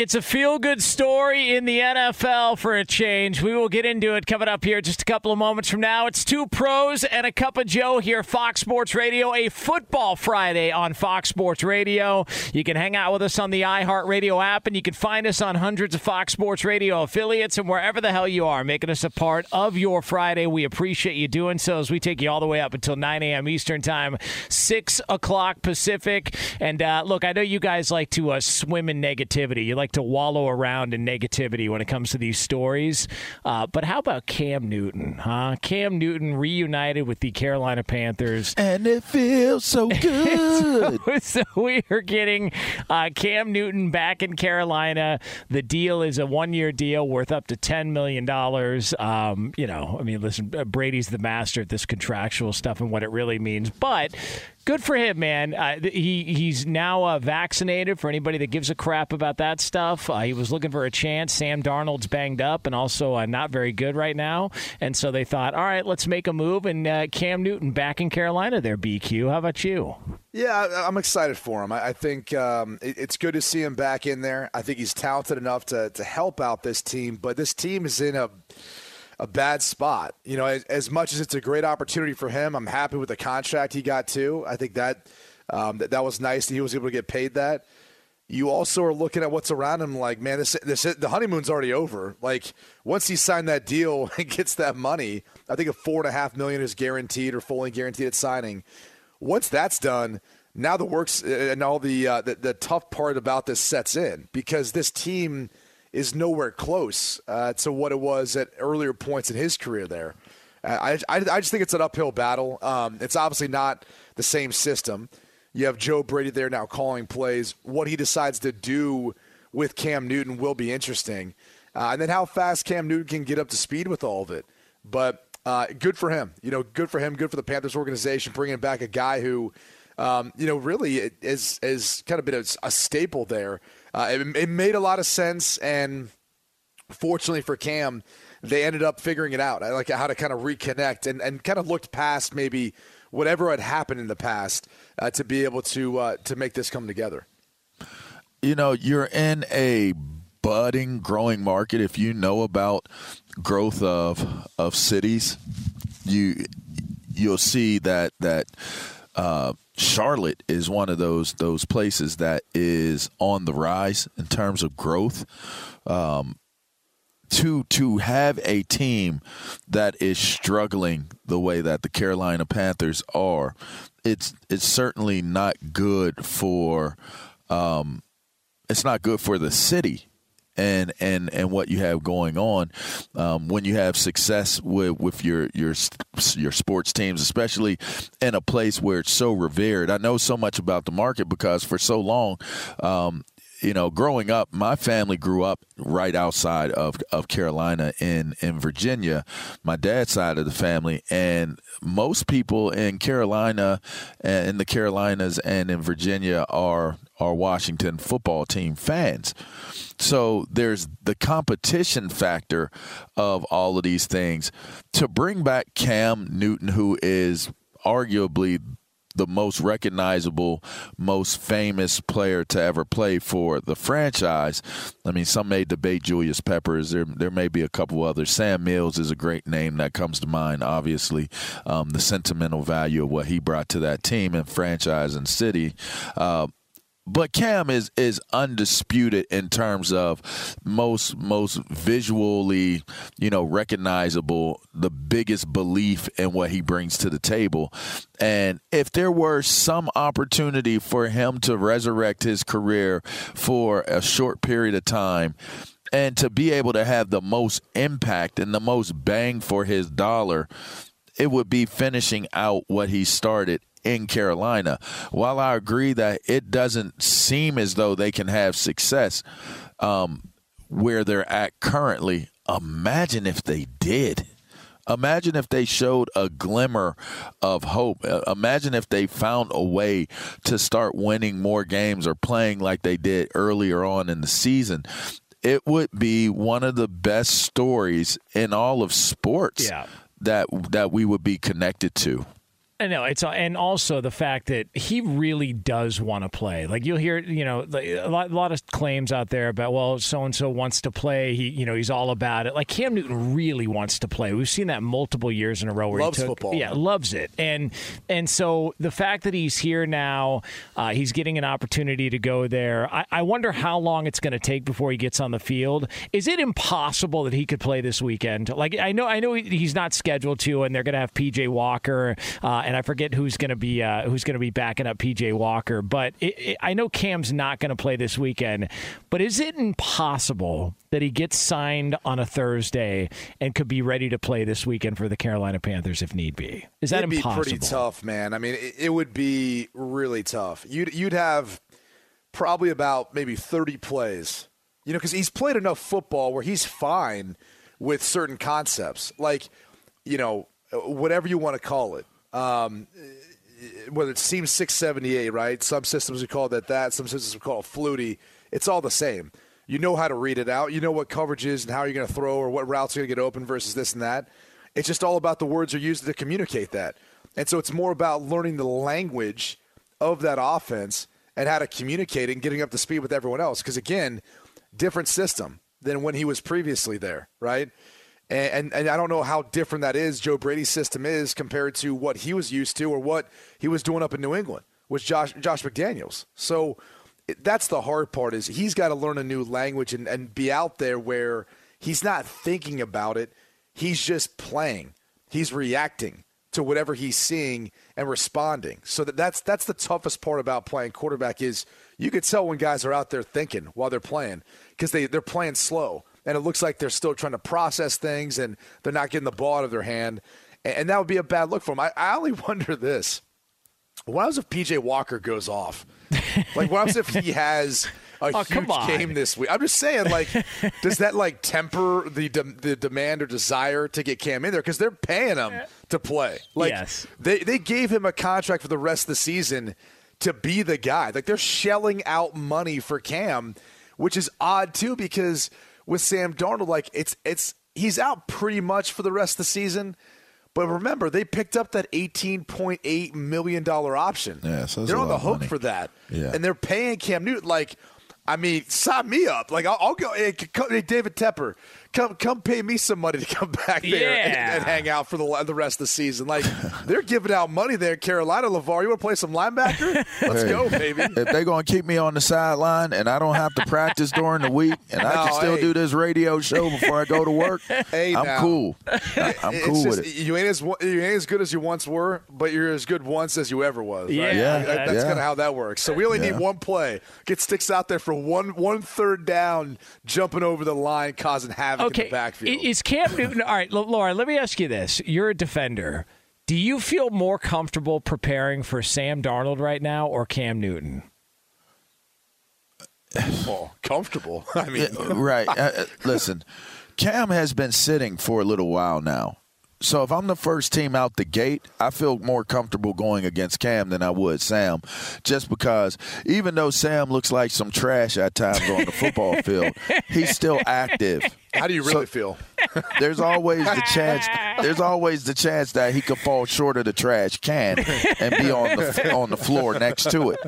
It's a feel good story in the NFL for a change. We will get into it coming up here just a couple of moments from now. It's two pros and a cup of Joe here, Fox Sports Radio, a football Friday on Fox Sports Radio. You can hang out with us on the iHeartRadio app, and you can find us on hundreds of Fox Sports Radio affiliates and wherever the hell you are, making us a part of your Friday. We appreciate you doing so as we take you all the way up until 9 a.m. Eastern Time, 6 o'clock Pacific. And uh, look, I know you guys like to uh, swim in negativity. You like to wallow around in negativity when it comes to these stories. Uh, but how about Cam Newton, huh? Cam Newton reunited with the Carolina Panthers. And it feels so good. so, so we are getting uh, Cam Newton back in Carolina. The deal is a one year deal worth up to $10 million. Um, you know, I mean, listen, Brady's the master at this contractual stuff and what it really means. But good for him, man. Uh, he he's now uh, vaccinated. For anybody that gives a crap about that stuff, uh, he was looking for a chance. Sam Darnold's banged up and also uh, not very good right now, and so they thought, all right, let's make a move. And uh, Cam Newton back in Carolina, there. BQ, how about you? Yeah, I'm excited for him. I think um, it- it's good to see him back in there. I think he's talented enough to to help out this team, but this team is in a a bad spot. You know, as, as much as it's a great opportunity for him, I'm happy with the contract he got too. I think that um, that, that was nice that he was able to get paid that. You also are looking at what's around him, like man, this, this the honeymoon's already over. Like once he signed that deal and gets that money, I think a four and a half million is guaranteed or fully guaranteed at signing. Once that's done, now the works and all the, uh, the the tough part about this sets in because this team is nowhere close uh, to what it was at earlier points in his career there. Uh, I, I, I just think it's an uphill battle. Um, it's obviously not the same system. You have Joe Brady there now calling plays. What he decides to do with Cam Newton will be interesting. Uh, and then how fast Cam Newton can get up to speed with all of it. But uh, good for him. You know, good for him. Good for the Panthers organization bringing back a guy who, um, you know, really is is kind of been a, a staple there. Uh, it, it made a lot of sense, and fortunately for Cam, they ended up figuring it out. I like how to kind of reconnect and, and kind of looked past maybe whatever had happened in the past uh, to be able to uh, to make this come together. you know, you're in a budding, growing market. If you know about growth of of cities, you you'll see that that uh, Charlotte is one of those those places that is on the rise in terms of growth. Um, to to have a team that is struggling the way that the Carolina Panthers are, it's it's certainly not good for um, it's not good for the city and and and what you have going on um, when you have success with with your your your sports teams, especially in a place where it's so revered. I know so much about the market because for so long. Um, you know, growing up, my family grew up right outside of, of Carolina in, in Virginia, my dad's side of the family. And most people in Carolina, and in the Carolinas and in Virginia are are Washington football team fans. So there's the competition factor of all of these things. To bring back Cam Newton, who is arguably the most recognizable, most famous player to ever play for the franchise. I mean, some may debate Julius Peppers. There, there may be a couple others. Sam Mills is a great name that comes to mind. Obviously, um, the sentimental value of what he brought to that team and franchise and city. Uh, but Cam is is undisputed in terms of most most visually, you know, recognizable, the biggest belief in what he brings to the table. And if there were some opportunity for him to resurrect his career for a short period of time, and to be able to have the most impact and the most bang for his dollar, it would be finishing out what he started in Carolina. While I agree that it doesn't seem as though they can have success um, where they're at currently, imagine if they did. Imagine if they showed a glimmer of hope. Uh, imagine if they found a way to start winning more games or playing like they did earlier on in the season. It would be one of the best stories in all of sports yeah. that that we would be connected to. I know it's and also the fact that he really does want to play. Like you'll hear, you know, a lot, a lot of claims out there about well, so and so wants to play. He, you know, he's all about it. Like Cam Newton really wants to play. We've seen that multiple years in a row. Where Loves he took, football. Yeah, loves it. And and so the fact that he's here now, uh, he's getting an opportunity to go there. I, I wonder how long it's going to take before he gets on the field. Is it impossible that he could play this weekend? Like I know, I know he's not scheduled to, and they're going to have PJ Walker. Uh, and I forget who's going to be uh, who's going to be backing up PJ Walker. But it, it, I know Cam's not going to play this weekend. But is it impossible that he gets signed on a Thursday and could be ready to play this weekend for the Carolina Panthers if need be? Is that It'd impossible? be pretty tough, man. I mean, it, it would be really tough. You'd you'd have probably about maybe thirty plays. You know, because he's played enough football where he's fine with certain concepts, like you know, whatever you want to call it. Um, whether it's Team 678, right? Some systems we call that that. Some systems we call it fluty. It's all the same. You know how to read it out. You know what coverage is and how you're going to throw or what routes are going to get open versus this and that. It's just all about the words you're using to communicate that. And so it's more about learning the language of that offense and how to communicate and getting up to speed with everyone else. Because again, different system than when he was previously there, right? And, and, I don't know how different that is, Joe Brady's system is compared to what he was used to or what he was doing up in New England with Josh Josh McDaniels. So that's the hard part is he's got to learn a new language and, and be out there where he's not thinking about it. He's just playing. He's reacting to whatever he's seeing and responding. So that, that's that's the toughest part about playing quarterback is you could tell when guys are out there thinking while they're playing because they, they're playing slow and it looks like they're still trying to process things and they're not getting the ball out of their hand. And, and that would be a bad look for them. I, I only wonder this. What happens if PJ Walker goes off? Like, what happens if he has a Oh, huge game this week? I'm just saying, like, does that like temper the de- the demand or desire to get Cam in there because they're paying him to play? Like, Yes. they they gave him a contract for the rest of the season to be the guy. Like, they're shelling out money for Cam, which is odd too because with Sam Darnold, like, it's it's he's out pretty much for the rest of the season. But remember, they picked up that eighteen point eight million dollar option. Yeah, so they're on the hook for that, Yeah. and they're paying Cam Newton. Like, I mean, sign me up. Like, I'll, I'll go. Hey, c- co- hey, David Tepper, come come pay me some money to come back there and, Yeah. and hang out for the the rest of the season. Like they're giving out money there, in Carolina. Levar, you want to play some linebacker? Let's Hey, go, baby. If they're going to keep me on the sideline and I don't have to practice during the week and I can still hey. do this radio show before I go to work, Hey, I'm now. cool. I- I'm It's cool just, with it. You ain't as you ain't as good as you once were, but you're as good once as you ever was. Right? Yeah, Yeah, That- that's yeah. kind of how that works. So we only Yeah. need one play. Get sticks out there for one one third down, jumping over the line, causing havoc in Okay, the backfield. i- is Cam Newton? All right, L- Laura. Let me ask you this: You're a defender. Do you feel more comfortable preparing for Sam Darnold right now or Cam Newton? oh, comfortable. I mean, right. Uh, uh, listen, Cam has been sitting for a little while now. So if I'm the first team out the gate, I feel more comfortable going against Cam than I would Sam, just because even though Sam looks like some trash at times on the football field, he's still active. how do you really feel? There's always the chance. There's always the chance that he could fall short of the trash can and be on the on the floor next to it.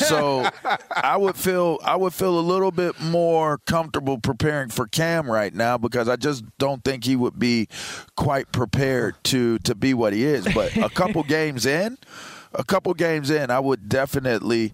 So I would feel I would feel a little bit more comfortable preparing for Cam right now because I just don't think he would be quite prepared to to be what he is. But a couple games in, a couple games in, I would definitely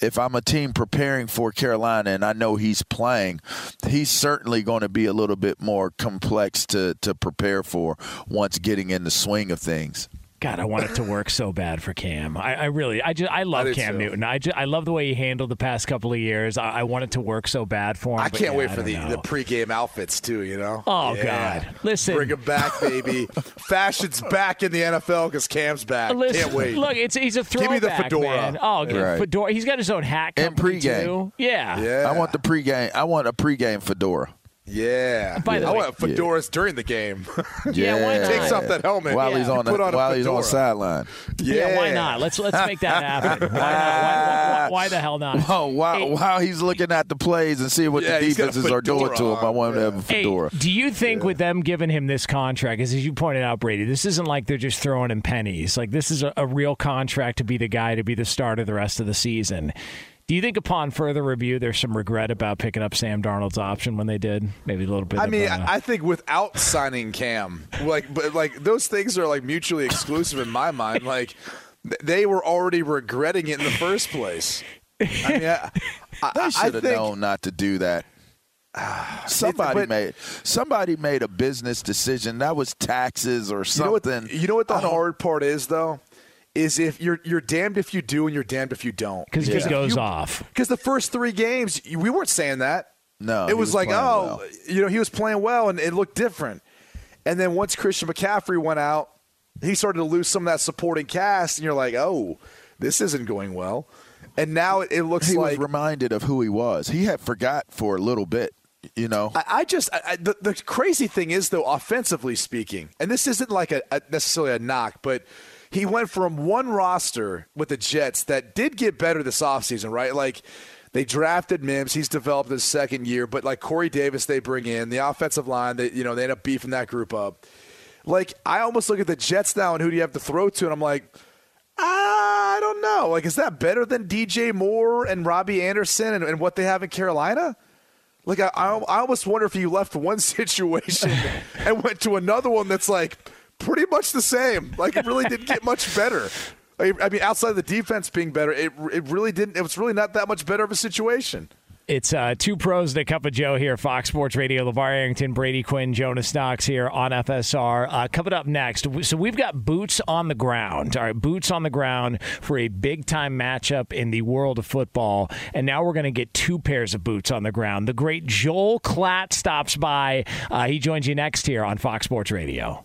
if I'm a team preparing for Carolina and I know he's playing, he's certainly going to be a little bit more complex to, to prepare for once getting in the swing of things. God, I want it to work so bad for Cam. I, I really, I just, I love do Cam too. Newton. I just, I love the way he handled the past couple of years. I, I want it to work so bad for him. I can't yeah, wait for the, know. the pregame outfits too. You know? Oh, Yeah. God. Listen. bring him back, baby. Fashion's back in the NFL because Cam's back. Listen, Can't wait. Look, it's he's a Give throwback. me the fedora. Man. Oh, good Right. fedora. He's got his own hat And company pregame. too. Yeah. yeah, I want the pregame. I want a pregame fedora. Yeah. By the I way- want fedoras during the game. Yeah, why not? Takes off that helmet. while Yeah. he's on You put the, on while he's on sideline. Yeah, why not? Let's let's make that happen. Why not? Why, why, why the hell not? Oh, while, Hey, while he's looking at the plays and seeing what Yeah, the he's got a defenses are doing to him, I on. want him to have a Hey, fedora. do you think with them giving him this contract, as you pointed out, Brady, this isn't like they're just throwing him pennies. Like this is a, a real contract to be the guy to be the starter the rest of the season. Do you think upon further review, there's some regret about picking up Sam Darnold's option when they did? Maybe a little bit. I of, mean, uh, I I think without signing Cam, like, but like those things are like mutually exclusive in my mind. Like, they were already regretting it in the first place. I mean, I, I, They I should have think, known not to do that. Somebody but- made somebody made a business decision. That was taxes or You know what? something. You know what the hard part is, though, is if you're you're damned if you do and you're damned if you don't. because Yeah. he goes off. Because the first three games, we weren't saying that. No, it was, was like, oh, well. you know, he was playing well and it looked different. And then once Christian McCaffrey went out, he started to lose some of that supporting cast, and you're like, oh, this isn't going well. And now it, it looks he like was reminded of who he was. He had forgot for a little bit. You know, I, I just I, I, the, the crazy thing is though, offensively speaking, and this isn't like a, a necessarily a knock, but he went from one roster with the Jets that did get better this offseason, right? Like they drafted Mims, he's developed his second year, but like Corey Davis, they bring in the offensive line, they you know they end up beefing that group up. Like I almost look at the Jets now and who do you have to throw to, and I'm like. Ah, I don't know. Like, is that better than DJ Moore and Robbie Anderson and, and what they have in Carolina? Like I, I I almost wonder if you left one situation and went to another one that's like pretty much the same. Like it really didn't get much better. I mean, outside of the defense being better, it it really didn't. It was really not that much better of a situation. It's uh, two pros and a cup of Joe here, Fox Sports Radio. LeVar Arrington, Brady Quinn, Jonas Knox here on FSR. Uh, coming up next, so we've got boots on the ground. All right, boots on the ground for a big time matchup in the world of football. And now we're going to get two pairs of boots on the ground. The great Joel Klatt stops by. Uh, he joins you next here on Fox Sports Radio.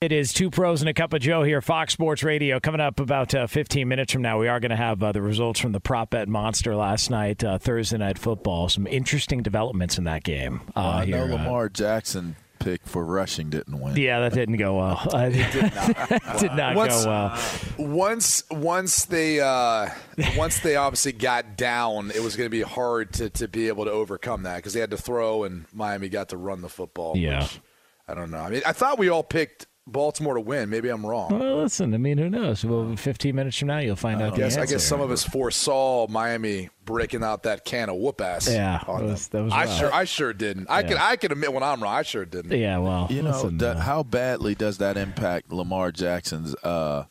It is two pros and a cup of Joe here, Fox Sports Radio. Coming up about uh, 15 minutes from now, we are going to have uh, the results from the prop bet monster last night, uh, Thursday night football. Some interesting developments in that game. Uh, I here, know uh, Lamar Jackson pick for rushing didn't win. Yeah, that didn't go well. It did not, did not Once- go well. Once once they uh, once they obviously got down, it was going to be hard to, to be able to overcome that because they had to throw and Miami got to run the football. Yeah. which I don't know. I mean, I thought we all picked Baltimore to win. Maybe I'm wrong. Well, listen, I mean, who knows? Well, 15 minutes from now, you'll find out I guess the I guess some of us foresaw Miami breaking out that can of whoop ass. Yeah, on that was- them. that was I rough. sure I sure didn't. I Yeah. can I can admit when I'm wrong. I sure didn't. Yeah, well, You know, listen, that, uh, how badly does that impact Lamar Jackson's uh,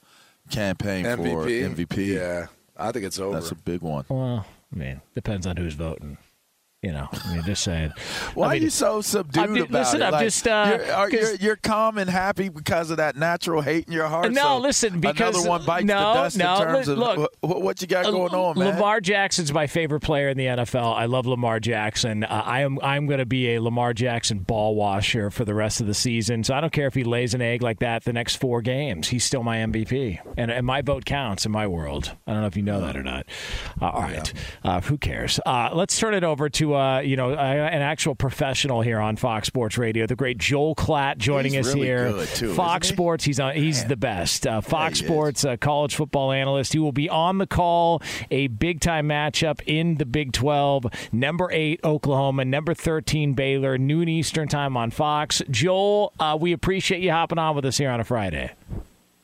campaign for MVP. MVP? Yeah, I think it's over. That's a big one. well, I mean, depends on who's voting. You know, I mean, just saying. Why I mean, are you so subdued I'm ju- about listen, it? I'm Like, just, uh, you're, are- you're, you're calm and happy because of that natural hate in your heart. No, so listen, because another one bites no, the dust no, in terms li- of look, what, what you got going on, man. Lamar Jackson's my favorite player in the NFL. I love Lamar Jackson. Uh, I am I'm going to be a Lamar Jackson ball washer for the rest of the season. So I don't care if he lays an egg like that the next four games. He's still my MVP, and, and my vote counts in my world. I don't know if you know that or not. Uh, all right, uh, who cares? Uh, let's turn it over to uh, you know uh, an actual professional here on Fox Sports Radio, the great Joel Klatt joining He's us really here. good, too, Fox isn't he? Sports, he's on. He's the best. Uh, Fox he is. Sports uh, college football analyst. He will be on the call. A big time matchup in the Big 12. Number eight Oklahoma, number 13 Baylor, noon Eastern time on Fox. Joel, uh, we appreciate you hopping on with us here on a Friday.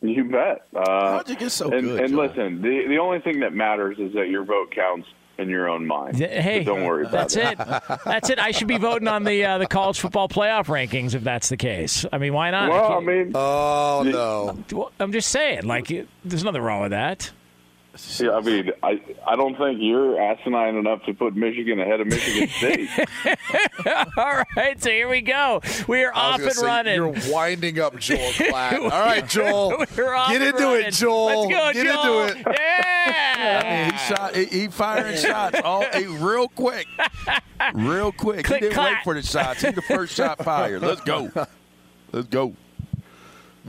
You bet. Uh, How'd you get so and, good, And Joel? listen, the the only thing that matters is that your vote counts in your own mind. Hey, So don't worry about that's it. it. That's it. I should be voting on the uh, the college football playoff rankings if that's the case. I mean, why not? Well, I can't- mean, Oh no. I'm just saying, like, there's nothing wrong with that. Yeah, I mean, I I don't think you're asinine enough to put Michigan ahead of Michigan State. All right, so here we go. We are off and say, running. You're winding up Joel Klatt. All right, Joel. We're off Get into running. it, Joel. Let's go, Get Joel. into it. Yeah. he shot. He, he firing shots all he, real quick, real quick. Click, he didn't clack. wait for the shots. He the first shot fired. Let's go. Let's go.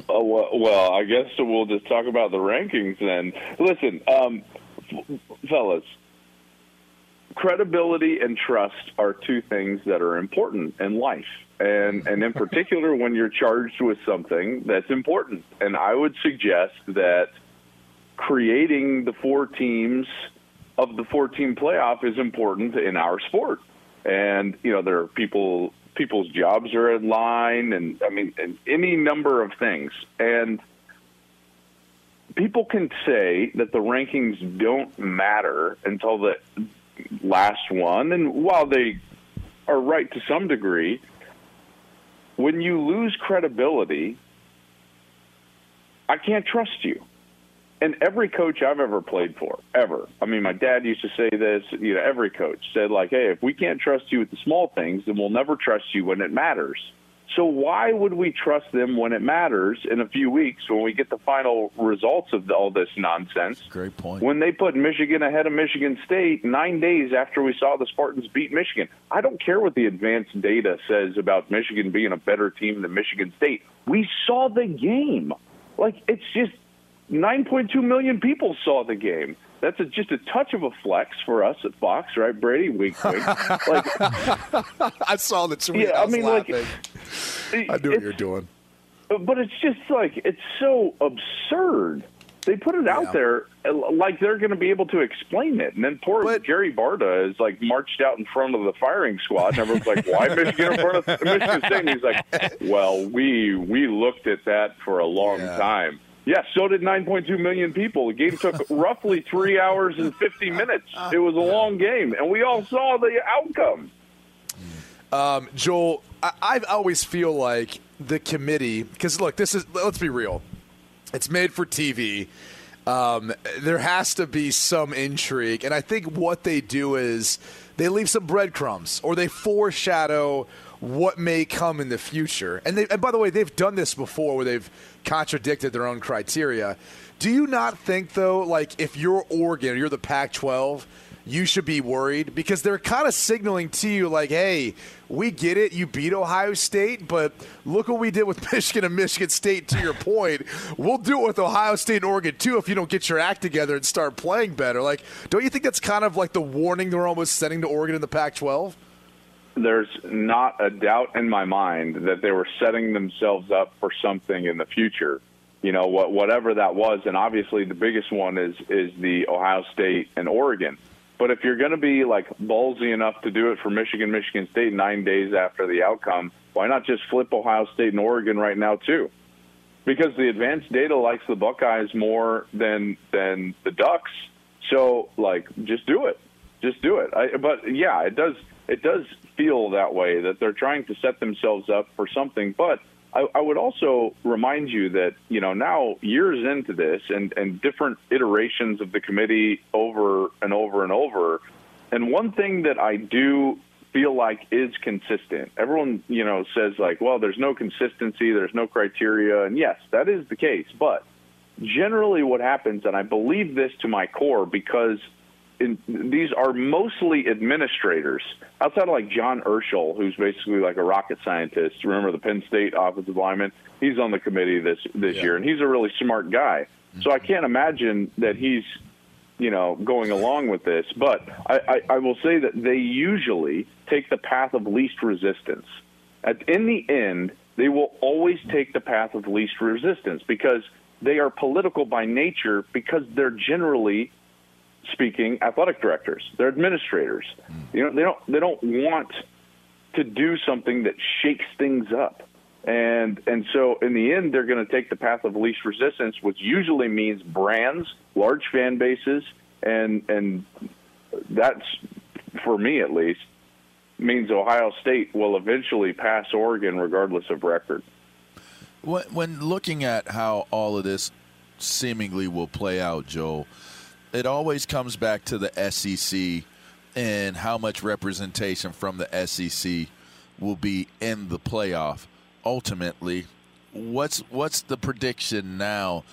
Oh, well, I guess we'll just talk about the rankings then. Listen, um, fellas, credibility and trust are two things that are important in life. And, and in particular, when you're charged with something that's important. And I would suggest that creating the four teams of the four team playoff is important in our sport. And, you know, there are people, people's jobs are in line and I mean, and any number of things. And people can say that the rankings don't matter until the last one. And while they are right to some degree, when you lose credibility, I can't trust you. And every coach I've ever played for, ever. I mean, my dad used to say this. You know, every coach said like, "Hey, if we can't trust you with the small things, then we'll never trust you when it matters." So why would we trust them when it matters in a few weeks when we get the final results of all this nonsense? Great point. When they put Michigan ahead of Michigan State nine days after we saw the Spartans beat Michigan, I don't care what the advanced data says about Michigan being a better team than Michigan State. We saw the game. Like, it's just 9.2 million people saw the game. That's a, just a touch of a flex for us at Fox, right, Brady? Wink, wink. like, I saw the tweet. Yeah, I I mean, like. I knew what you were doing. but it's just like it's so absurd. They put it out there like they're going to be able to explain it, and then poor But- Gary Barta is like marched out in front of the firing squad, and everyone's like, "Why Michigan in front of Michigan State?" And he's like, "Well, we we looked at that for a long Yeah. time." Yeah, so did 9.2 million people. The game took roughly three hours and 50 minutes. It was a long game, and we all saw the outcome. Um, Joel, I, I always feel like the committee, because look, this is, let's be real, it's made for TV. Um, there has to be some intrigue. And I think what they do is they leave some breadcrumbs or they foreshadow what may come in the future. And, they, and by the way, they've done this before where they've contradicted their own criteria. Do you not think, though, like if you're Oregon or you're the Pac 12, you should be worried because they're kind of signaling to you, like, hey, we get it. You beat Ohio State, but look what we did with Michigan and Michigan State, to your point. We'll do it with Ohio State and Oregon, too, if you don't get your act together and start playing better. Like, don't you think that's kind of like the warning they're almost sending to Oregon in the Pac 12? There's not a doubt in my mind that they were setting themselves up for something in the future. You know, what, whatever that was, and obviously the biggest one is is the Ohio State and Oregon. But if you're going to be like ballsy enough to do it for Michigan, Michigan State nine days after the outcome, why not just flip Ohio State and Oregon right now too? Because the advanced data likes the Buckeyes more than than the Ducks. So like, just do it, just do it. I, but yeah, it does it does feel that way that they're trying to set themselves up for something. But I, I would also remind you that you know now years into this and and different iterations of the committee over and over and over. And one thing that I do feel like is consistent. Everyone, you know, says like, well, there's no consistency, there's no criteria, and yes, that is the case. But generally, what happens, and I believe this to my core because in, these are mostly administrators outside of like John Urschel, who's basically like a rocket scientist. Remember the Penn State offensive lineman? He's on the committee this this Yeah. year, and he's a really smart guy. Mm-hmm. So I can't imagine that he's you know, going along with this. But I, I, I will say that they usually take the path of least resistance. At, in the end, they will always take the path of least resistance because they are political by nature because they're generally speaking athletic directors. They're administrators. You know, they don't they don't want to do something that shakes things up. And and so in the end, they're going to take the path of least resistance, which usually means brands, large fan bases, and and that's for me at least means Ohio State will eventually pass Oregon regardless of record. When, when looking at how all of this seemingly will play out, Joel, it always comes back to the SEC and how much representation from the SEC will be in the playoff. Ultimately, what's what's the prediction now,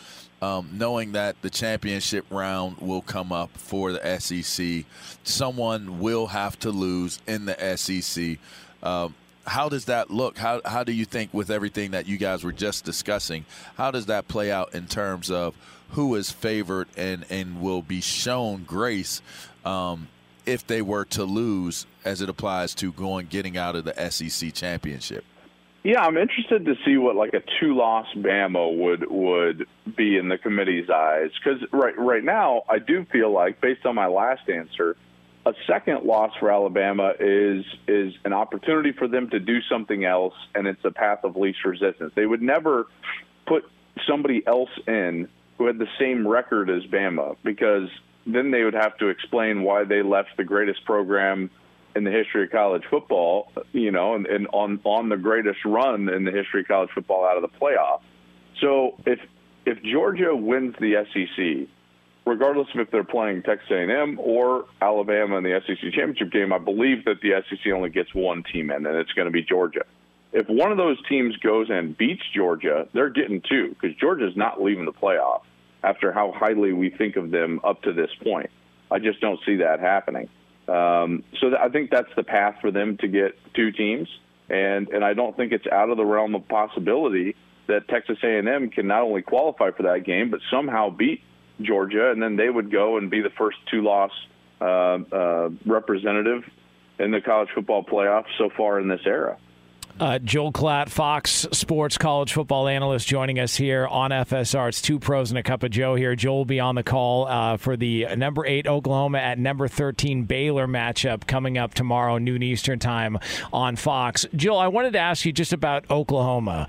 um, knowing that the championship round will come up for the SEC? Someone will have to lose in the SEC. Um, how does that look? How how do you think with everything that you guys were just discussing? How does that play out in terms of who is favored and and will be shown grace um, if they were to lose, as it applies to going getting out of the SEC championship? Yeah, I'm interested to see what like a two-loss Bama would would be in the committee's eyes because right right now I do feel like based on my last answer, a second loss for Alabama is is an opportunity for them to do something else, and it's a path of least resistance. They would never put somebody else in who had the same record as Bama because then they would have to explain why they left the greatest program in the history of college football, you know, and, and on on the greatest run in the history of college football out of the playoff. So if if Georgia wins the SEC, regardless of if they're playing Texas A&M or Alabama in the SEC championship game, I believe that the SEC only gets one team in, and it's going to be Georgia. If one of those teams goes and beats Georgia, they're getting two because Georgia's not leaving the playoff after how highly we think of them up to this point. I just don't see that happening. Um, so th- I think that's the path for them to get two teams, and and I don't think it's out of the realm of possibility that Texas A&M can not only qualify for that game but somehow beat Georgia, and then they would go and be the first two-loss uh, uh, representative in the college football playoff so far in this era. Uh, Joel Klatt, Fox Sports college football analyst, joining us here on FSR. It's two pros and a cup of Joe here. Joel will be on the call uh, for the number eight Oklahoma at number 13 Baylor matchup coming up tomorrow, noon Eastern time on Fox. Joel, I wanted to ask you just about Oklahoma.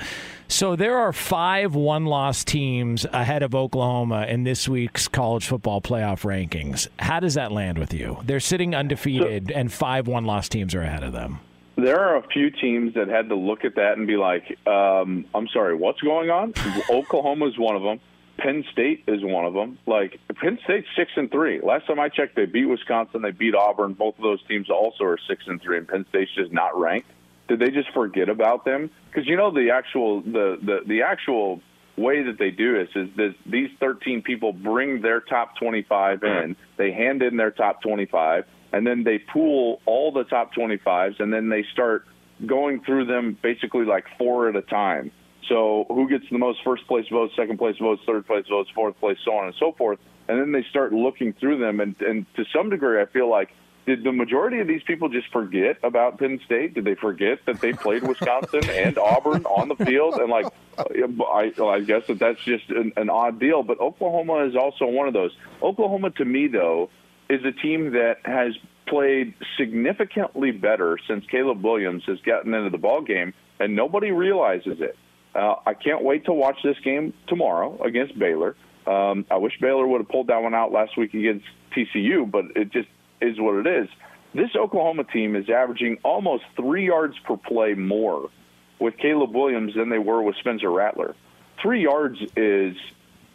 So there are five one loss teams ahead of Oklahoma in this week's college football playoff rankings. How does that land with you? They're sitting undefeated, and five one loss teams are ahead of them. There are a few teams that had to look at that and be like, um, "I'm sorry, what's going on?" Oklahoma is one of them. Penn State is one of them. Like Penn State's six and three. Last time I checked, they beat Wisconsin, they beat Auburn. Both of those teams also are six and three, and Penn State's just not ranked. Did they just forget about them? Because you know the actual the, the the actual way that they do this is that these 13 people bring their top 25 in. They hand in their top 25, and then they pool all the top 25s, and then they start going through them basically like four at a time. So who gets the most first place votes, second place votes, third place votes, fourth place, so on and so forth. And then they start looking through them, and, and to some degree, I feel like did the majority of these people just forget about Penn State? Did they forget that they played Wisconsin and Auburn on the field? And like, I, I guess that that's just an, an odd deal. But Oklahoma is also one of those. Oklahoma, to me, though, is a team that has played significantly better since Caleb Williams has gotten into the ball game, and nobody realizes it. Uh, I can't wait to watch this game tomorrow against Baylor. Um, I wish Baylor would have pulled that one out last week against TCU, but it just is what it is. This Oklahoma team is averaging almost three yards per play more with Caleb Williams than they were with Spencer Rattler. Three yards is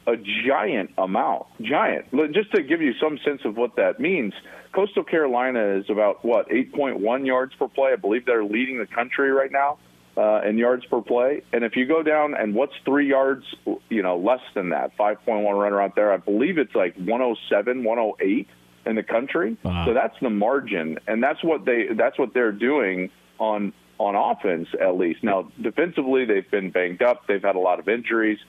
a giant amount. Giant. Just to give you some sense of what that means, Coastal Carolina is about what 8.1 yards per play. I believe they're leading the country right now uh, in yards per play. And if you go down and what's three yards, you know, less than that, 5.1 runner out there, I believe it's like 107, 108 in the country. Wow. So that's the margin, and that's what they that's what they're doing on on offense at least. Now defensively, they've been banged up. They've had a lot of injuries,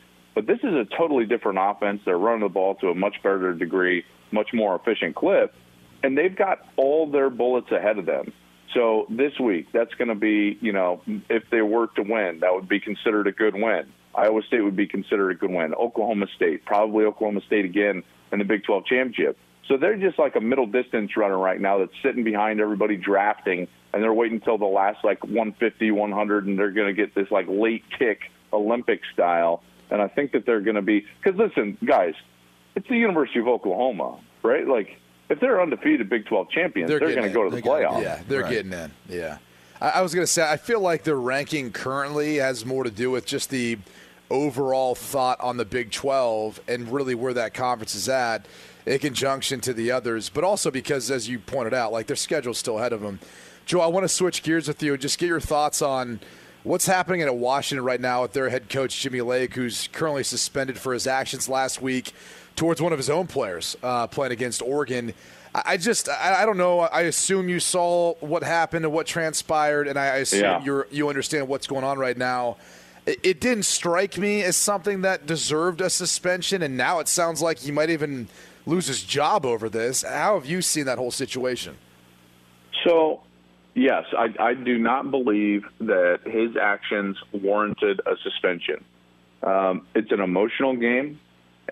but this is a totally different offense. They're running the ball to a much better degree, much more efficient clip, and they've got all their bullets ahead of them. So this week, that's going to be, you know, if they were to win, that would be considered a good win. Iowa State would be considered a good win. Oklahoma State, probably Oklahoma State again in the Big 12 championship. So they're just like a middle distance runner right now that's sitting behind everybody drafting, and they're waiting until the last like 150, 100, and they're going to get this like late kick Olympic style. And I think that they're going to be because listen, guys, it's the University of Oklahoma, right? Like if they're undefeated Big 12 champions, they're, going to go to the They're getting- playoffs. Yeah, they're getting in. Yeah. I, I was going to say, I feel like their ranking currently has more to do with just the overall thought on the Big 12 and really where that conference is at in conjunction to the others, but also because, as you pointed out, like their schedule's still ahead of them. Joe, I want to switch gears with you and just get your thoughts on what's happening at Washington right now with their head coach, Jimmy Lake, who's currently suspended for his actions last week towards one of his own players uh, playing against Oregon. I just, I, don't know. I assume you saw what happened and what transpired, and I I assume Yeah. you're, you understand what's going on right now. It, it didn't strike me as something that deserved a suspension, and now it sounds like he might even lose his job over this. How have you seen that whole situation? So, yes, I, I do not believe that his actions warranted a suspension. Um, it's an emotional game,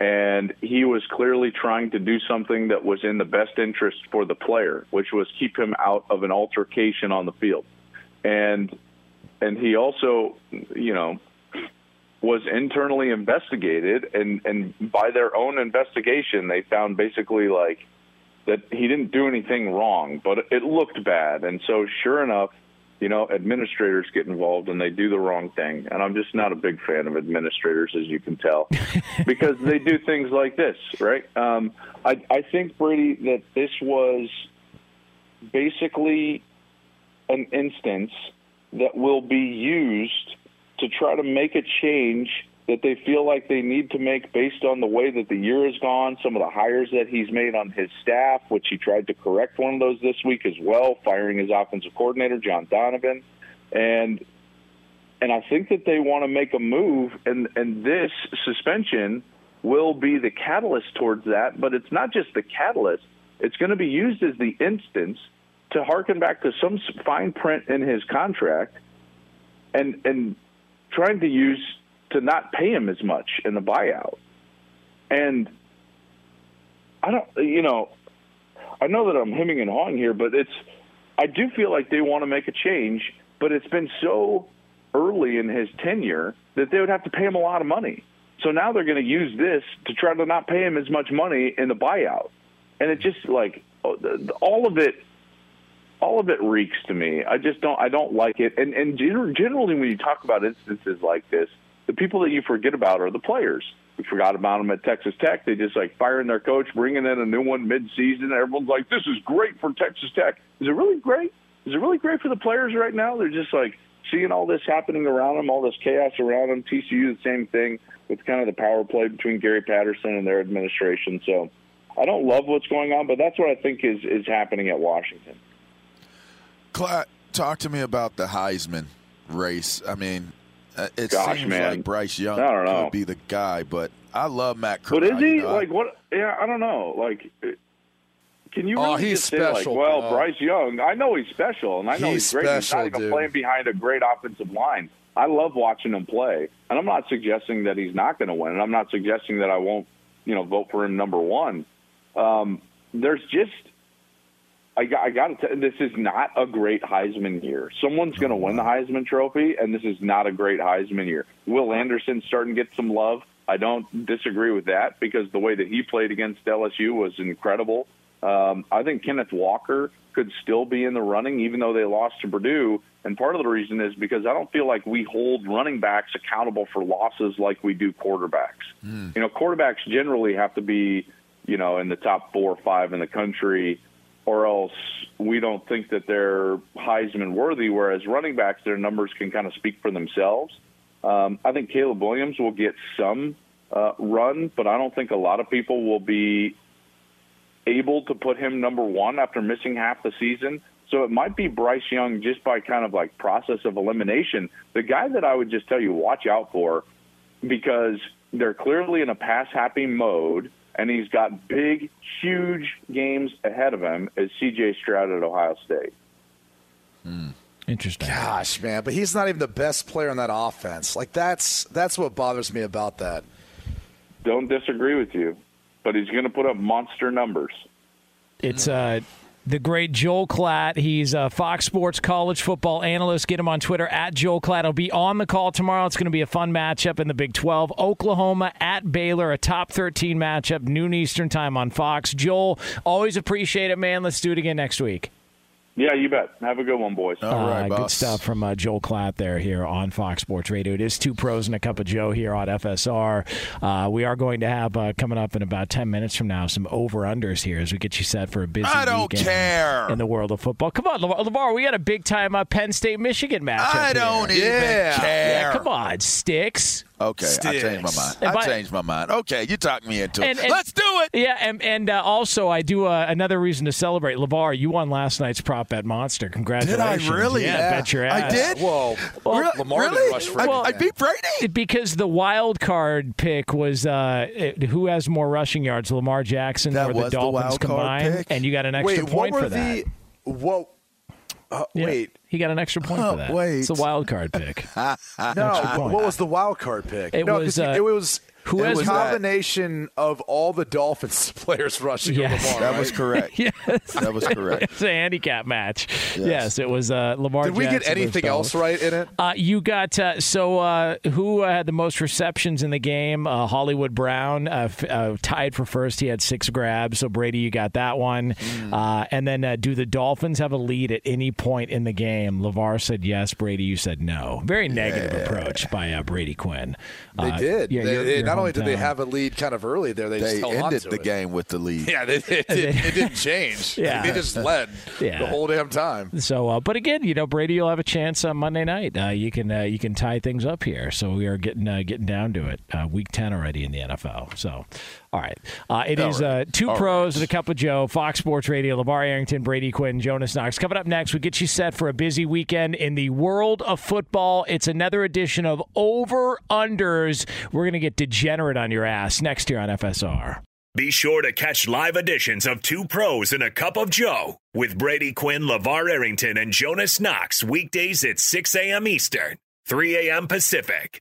and he was clearly trying to do something that was in the best interest for the player, which was keep him out of an altercation on the field. And and he also, you know, was internally investigated, and and by their own investigation, they found basically like that he didn't do anything wrong, but it looked bad. And so, sure enough, you know, administrators get involved and they do the wrong thing. And I'm just not a big fan of administrators, as you can tell, because they do things like this, right? Um, I, I think, Brady, that this was basically an instance that will be used to try to make a change that they feel like they need to make based on the way that the year has gone, some of the hires that he's made on his staff, which he tried to correct one of those this week as well, firing his offensive coordinator, John Donovan. And and I think that they want to make a move and and this suspension will be the catalyst towards that, but it's not just the catalyst, it's going to be used as the instance to harken back to some fine print in his contract and and trying to use to not pay him as much in the buyout. And I don't, you know, I know that I'm hemming and hawing here, but it's, I do feel like they want to make a change, but it's been so early in his tenure that they would have to pay him a lot of money. So now they're going to use this to try to not pay him as much money in the buyout. And it just like oh, all of it all of it reeks to me. I just don't. I don't like it. And and generally, when you talk about instances like this, the people that you forget about are the players. We forgot about them at Texas Tech. They just like firing their coach, bringing in a new one mid-season. Everyone's like, "This is great for Texas Tech." Is it really great? Is it really great for the players right now? They're just like seeing all this happening around them, all this chaos around them. TCU, the same thing with kind of the power play between Gary Patterson and their administration. So I don't love what's going on, but that's what I think is is happening at Washington. Cla talk to me about the Heisman race. I mean, it Gosh, seems man. like Bryce Young I don't know. could be the guy, but I love Matt But is he you know, like what? Yeah, I don't know. Like, uh, can you Oh, really he's just say like, well, bro. Bryce Young? I know he's special, and I know He's he's, great. he's not even playing behind a great offensive line. I love watching him play, and I'm not suggesting that he's not going to win, and I'm not suggesting that I won't, you know, vote for him number one. Um, there's just. I got, I got to tell you, this is not a great Heisman year. Someone's going to win the Heisman Trophy, and this is not a great Heisman year. Will Anderson starting to get some love. I don't disagree with that because the way that he played against LSU was incredible. Um, I think Kenneth Walker could still be in the running, even though they lost to Purdue. And part of the reason is because I don't feel like we hold running backs accountable for losses like we do quarterbacks. You know, quarterbacks generally have to be, you know, in the top four or five in the country, or else we don't think that they're Heisman worthy. Whereas running backs, their numbers can kind of speak for themselves. Um, I think Caleb Williams will get some uh, run, but I don't think a lot of people will be able to put him number one after missing half the season. So it might be Bryce Young just by kind of like process of elimination. The guy that I would just tell you watch out for because they're clearly in a pass happy mode and he's got big, huge games ahead of him as CJ Stroud at Ohio State. Interesting. Gosh, man, but he's not even the best player on that offense. Like that's that's what bothers me about that. Don't disagree with you, but he's going to put up monster numbers. It's uh, the great Joel Klatt. He's a Fox Sports college football analyst. Get him on Twitter at Joel Klatt. He'll be on the call tomorrow. It's going to be a fun matchup in the Big 12. Oklahoma at Baylor, a top 13 matchup, noon Eastern time on Fox. Joel, always appreciate it, man. Let's do it again next week. Yeah, you bet. Have a good one, boys. Uh, good stuff from uh, Joel Klatt there here on Fox Sports Radio. It is two pros and a cup of Joe here on FSR. Uh, we are going to have uh, coming up in about ten minutes from now some over unders here as we get you set for a busy I don't weekend care. in the world of football. Come on, LeVar, LeVar we got a big time uh, Penn State Michigan matchup. I don't here. even Yeah, care. come on, sticks. Okay, I changed my mind. And I by- changed my mind. Okay, you talked me into it. And- and- Let's do it. Yeah, and, and uh, also I do uh, another reason to celebrate. Levar, you won last night's prop bet monster. Congratulations! Did I really? Yeah, Yeah. bet your ass. I did? Whoa, Well, Lamar really? didn't rush for I, anything. I beat Brady. because the wild card pick was uh, it- who has more rushing yards, Lamar Jackson That or the the Dolphins wild card combined, pick? and you got an extra Wait, point what were for that. the? Whoa. Uh, Yeah, Wait, he got an extra point Oh, for that. wait. it's a wild card pick. no. What was the wild card pick? It no, was, uh, it was who it has was more- combination of all the Dolphins players rushing Yes. Lamar. That right? was correct. yes, That was correct. it's a handicap match. Yes, Yes. it was uh, Lamar. Did we get Jackson versus anything else right in it? Uh, you got uh, so uh, who uh, had the most receptions in the game? Uh, Hollywood Brown uh, f- uh, tied for first. He had six grabs. So Brady, you got that one. Uh, and then uh, do the Dolphins have a lead at any point in the game? Levar said yes. Brady, you said no. Very negative approach by uh, Brady Quinn. They Uh, did. yeah, They- your- your not only did they have a lead kind of early there, they, just They held on ended to the it. game with the lead. Yeah, they, it, did, it didn't change. Yeah. they just led Yeah. the whole damn time. So, uh, but again, you know, Brady will have a chance on Monday night. Uh, you can uh, you can tie things up here. So we are getting uh, getting down to it. Uh, week ten already in the NFL. So, all right, uh, it All is right. uh, two All pros and a cup of Joe. Fox Sports Radio. Levar Arrington, Brady Quinn, Jonas Knox. Coming up next, we get you set for a busy weekend in the world of football. It's another edition of Over Unders. We're gonna get degenerate on your ass next year on FSR. Be sure to catch live editions of Two Pros and a Cup of Joe with Brady Quinn, LeVar Arrington, and Jonas Knox weekdays at 6 a.m. Eastern, 3 a.m. Pacific.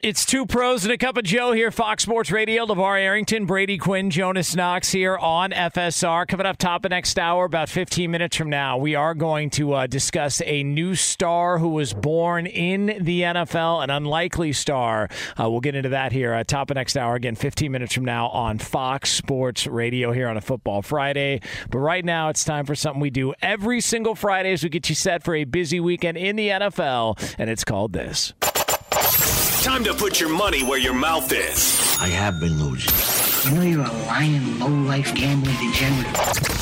It's two pros and a cup of Joe here, Fox Sports Radio. LeVar Arrington, Brady Quinn, Jonas Knox here on FSR. Coming up top of next hour, about 15 minutes from now, we are going to uh, discuss a new star who was born in the NFL, an unlikely star. Uh, we'll get into that here, uh, top of next hour, again, 15 minutes from now on Fox Sports Radio here on a Football Friday. But right now, it's time for something we do every single Friday as we get you set for a busy weekend in the NFL, and it's called this. Time to put your money where your mouth is. I have been losing. You know you're a lying, low-life gambling degenerate.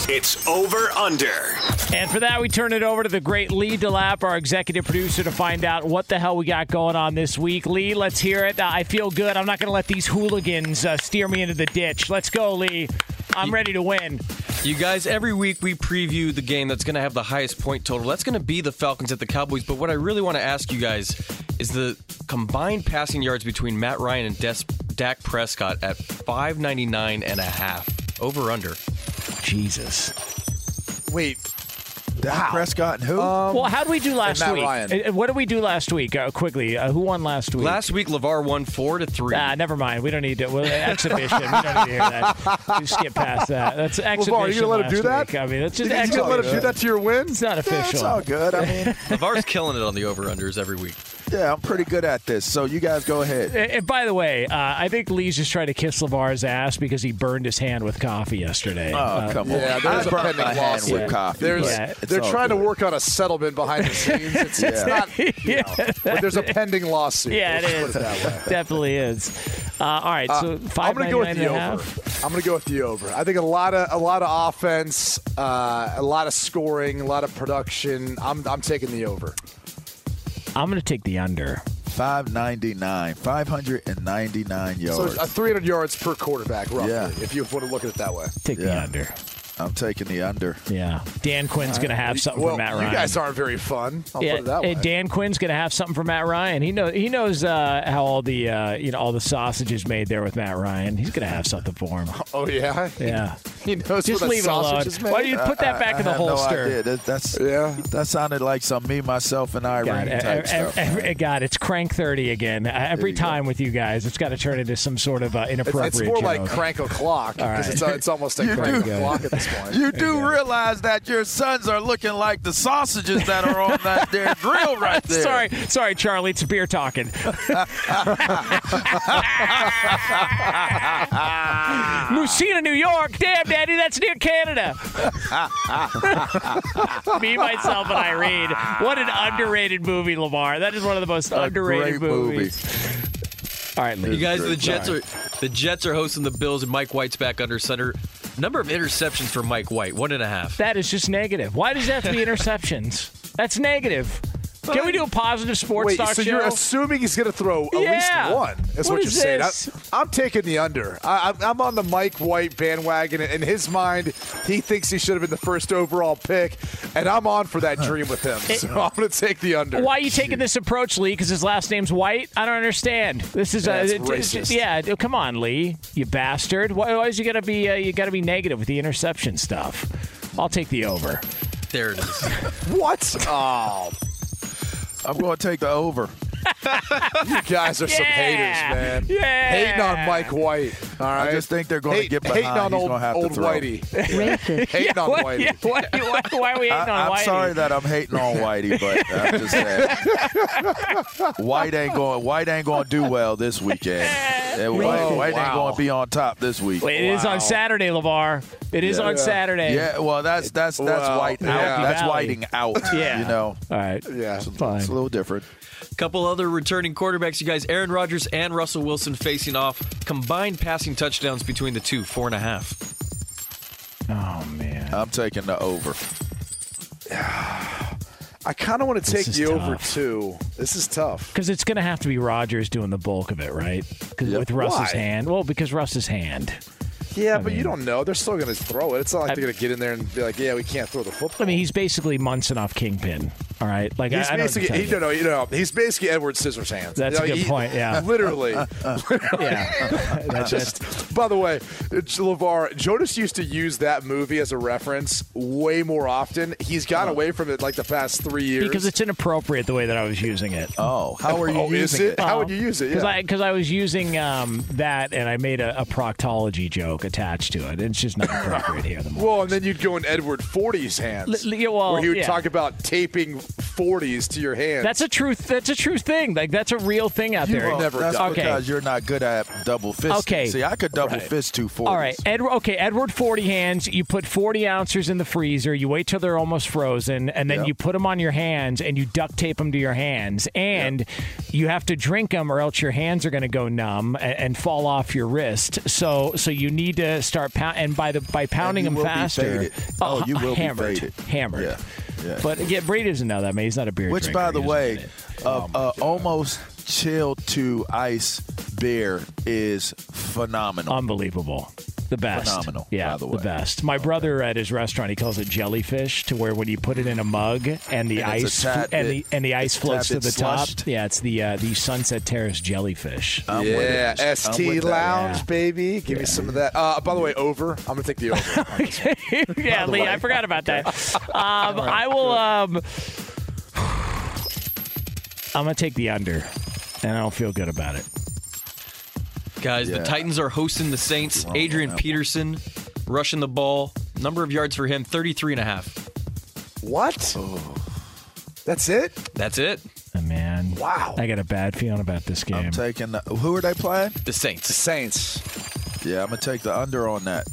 It's over under. And for that, we turn it over to the great Lee DeLapp, our executive producer, to find out what the hell we got going on this week. Lee, let's hear it. Uh, I feel good. I'm not going to let these hooligans uh, steer me into the ditch. Let's go, Lee. I'm ready to win. You guys, every week we preview the game that's going to have the highest point total. That's going to be the Falcons at the Cowboys. But what I really want to ask you guys is the combined passing yards between Matt Ryan and Des- Dak Prescott at 599 and a half. Over under. Jesus. Wait. Dak Prescott and who? well, how did we do last Matt week? Ryan. Uh, What did we do last week? Uh, quickly, uh, who won last week? Last week, LeVar won 4 to 3. Ah, never mind. We don't need to. Well, exhibition. we don't need to hear that. We skip past that. That's exhibition. LeVar, are you gonna let him do that? week. I mean, that's just think he's gonna let him do that to your win? It's not official. Yeah, it's all good. I mean, LeVar's killing it on the over unders every week. yeah, I'm pretty good at this. So you guys go ahead. And and by the way, uh, I think Lee's just trying to kiss LeVar's ass because he burned his hand with coffee yesterday. Oh, Uh, come on. Yeah, there's I a burned pending my hand lawsuit. with coffee. There's, Yeah, it's they're all trying to work on a settlement behind the scenes. It's, it's Yeah. not, you know, but there's a pending lawsuit. Yeah, it Let's is. It. Definitely is. Uh, all right, so Uh, five I'm going to go with the nine and a over. half. I'm going to go with the over. I think a lot of a lot of offense, uh, a lot of scoring, a lot of production. I'm I'm taking the over. I'm going to take the under. 599, 599 yards. So uh, 300 yards per quarterback, roughly. Yeah. If you want to look at it that way. Take the under. I'm taking the under. Yeah, Dan Quinn's going to have something well, for Matt Ryan. you guys aren't very fun. I'll yeah, put it that way. Dan Quinn's going to have something for Matt Ryan. He knows he knows uh, how all the uh, you know all the sausage is made there with Matt Ryan. He's going to have something for him. oh yeah. Yeah. he knows Just leave it alone. sausage is made. Why do you put that back I in the no holster? idea. That, that's Yeah. That sounded like some me, myself, and I God, type stuff. ev- God, it's crank thirty again. Uh, Every you go. time with you guys, it's got to turn into some sort of uh, inappropriate. it's more like crank o'clock because right. it's, it's almost a You crank o'clock at this point. You do realize that your sons are looking like the sausages that are on that there grill right there. Sorry, sorry, Charlie. It's beer talking. Massena, New York. Damn, Daddy, that's near Canada. Me, myself, and Irene. What an underrated movie, Lamar. That is one of the most A underrated great movie. movies. All right, Lee. You guys, the Jets time. are the Jets are hosting the Bills, and Mike White's back under center. Number of interceptions for Mike White, one and a half. That is just negative. Why does that have to be interceptions? That's negative. Can we do a positive sports Wait, talk so show? you're assuming he's going to throw at Yeah. least one? That's What what, is you're saying. this? I, I'm taking the under. I, I'm- I'm on the Mike White bandwagon. In his mind, he thinks he should have been the first overall pick, and I'm on for that dream with him. So I'm going to take the under. Why are you taking this approach, Lee? Because his last name's White? I don't understand. This is Yeah, uh, it's it- it- racist. yeah. Come on, Lee, you bastard. Why, why is you gotta be uh, you gotta be negative with the interception stuff? I'll take the over. There it is. What? Oh, I'm going to take the over. you guys are some haters, man. Yeah. Hating on Mike White. All right. I just think they're going to get behind. hating on He's old, going to have old to throw. Whitey. hating on What- Whitey. yeah, why, why, why are we hating I, on I'm Whitey? sorry that I'm hating on Whitey, but I'm just saying White ain't going. White ain't going to do well this weekend. And White, Oh, White ain't going to be on top this week. Wait, it is Wow. on Saturday, Levar. It is Yeah. on Saturday. Yeah, well, that's that's that's Well, White out. yeah. That's whiting out. Yeah. you know, All right. Yeah. Fine. it's a little different. Couple other returning quarterbacks, you guys. Aaron Rodgers and Russell Wilson facing off. Combined passing touchdowns between the two, four and a half. Oh man. I'm taking the over. I kind of want to take is the over tough. too. This is tough. Because it's going to have to be Rogers doing the bulk of it, right? Because Yep. with Russ's Why? hand. Well, because Russ's hand. Yeah, I but you don't know. They're still going to throw it. It's not like I- they're going to get in there and be like, "Yeah, we can't throw the football." I mean, he's basically Munson off Kingpin. All right, like He's I, I don't basically he, defend no, no, you know, he's basically Edward Scissorhands. That's You know, a good he- point, yeah. literally. yeah. That's just Just, by the way, it's Levar Jonas used to use that movie as a reference way more often. He's gone away from it like the past three years. because it's inappropriate the way that I was using it. Oh, how are you oh, is using it? How would you use it? Because Yeah. I I was using um, that and I made a, a proctology joke attached to it. It's just not appropriate here. The well, and then you'd go in Edward Forty's hands, L- l- yeah, well, where he would yeah. talk about taping 40s to your hands. That's a truth. That's a true thing. Like that's a real thing out You there. will never That's done. Okay. because you're not good at double fist. Okay. See, I could double Right. fist two forties. All right, Edward. Okay, Edward, forty hands. You put forty ounces in the freezer. You wait till they're almost frozen, and then Yep. you put them on your hands, and you duct tape them to your hands, and you have to drink them, or else your hands are going to go numb and, and fall off your wrist. So, so you need to start pound, and by the by pounding you them will be faster. faded. Oh, uh, you will be hammered, faded. hammered. Yeah, yeah. But yeah, Brady doesn't know that, man. He's not a beer Which, drinker. by the way, uh, uh, almost chilled to ice beer is phenomenal. Unbelievable. The best. Phenomenal, Yeah, by the way. best. My brother at his restaurant, he calls it jellyfish, to where when you put it in a mug and the And ice tad and bit- the and the ice floats to the bit top. Yeah, it's the uh, the Sunset Terrace jellyfish. I'm yeah, ST. Lounge, Yeah. baby. Give me some of that. Uh, by the way, over. I'm gonna take the over. on yeah, Lee, I forgot about that. Um, I will. Um, I'm gonna take the under, and I don't feel good about it. Guys, Yeah. the Titans are hosting the Saints. Adrian Peterson rushing the ball. Number of yards for him, 33 and a half. what? That's it? That's it. Uh, man, Wow. I got a bad feeling about this game. I'm taking the. Who are they playing? The Saints. The Saints. Yeah, I'm gonna take the under on that.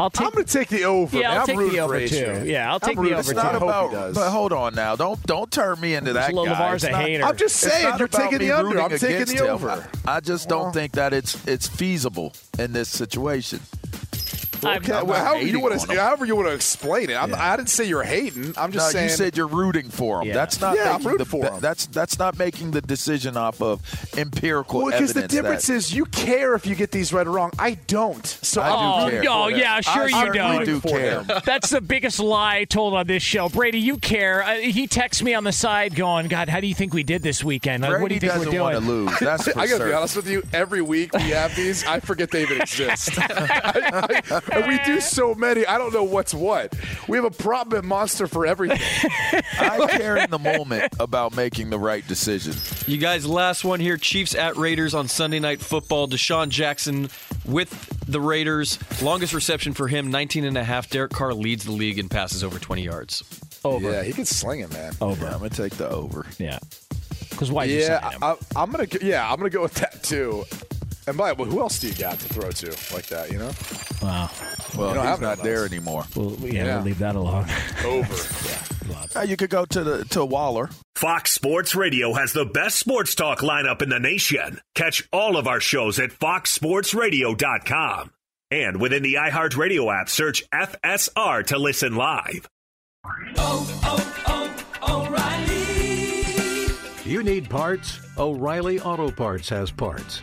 I'll take. I'm gonna take the over. Yeah. I'll I'm take the rooting for over, Adrian. too. Yeah, I'll I'm take the over, for It's not him. I hope about. he does. But hold on now. Don't don't turn me into that Lil guy. Lavar's a not- hater. I'm just saying, you're taking the under. I'm taking the over. I, I just don't Well. think that it's it's feasible in this situation. I'm- I'm well, not however you hating wanna, him. however you want to explain it. I'm, Yeah. I didn't say you're hating. I'm No, just saying. you said you're rooting for him. Yeah. That's not Yeah, I'm making rooting the, for him. That's that's not making the decision off of empirical well, because the difference that, is you care if you get these right or wrong. I don't. So I do I'm Oh, care. no, yeah, sure I you don't. do care. That's the biggest lie told on this show. Brady, you care. Uh, he texts me on the side going, God, how do you think we did this weekend? Like, what do you think we're doesn't want to doing? lose. That's for I gotta be honest with you. Every week we have these, I forget they even exist. I, I, and we do so many. I don't know what's what. We have a prop bet monster for everything. I care in the moment about making the right decision. You guys, last one here. Chiefs at Raiders on Sunday Night Football. DeSean Jackson with the Raiders. Longest reception for him, 19 and a half. Derek Carr leads the league and passes over 20 yards. Over. Yeah, he can sling it, man. Over. Yeah, I'm gonna take the over. Yeah. Because why? yeah, I, I'm gonna. go- Yeah, I'm gonna go with that too. And by the way, who else do you got to throw to like that? You know, Wow. Well, You don't he's have not there those. anymore. Well, yeah, Yeah. we'll leave that alone. over. Uh, you could go to the to Waller. Fox Sports Radio has the best sports talk lineup in the nation. Catch all of our shows at foxsportsradio.com. And within the iHeartRadio app, search FSR to listen live. Oh, oh, oh, O'Reilly. You need parts? O'Reilly Auto Parts has parts.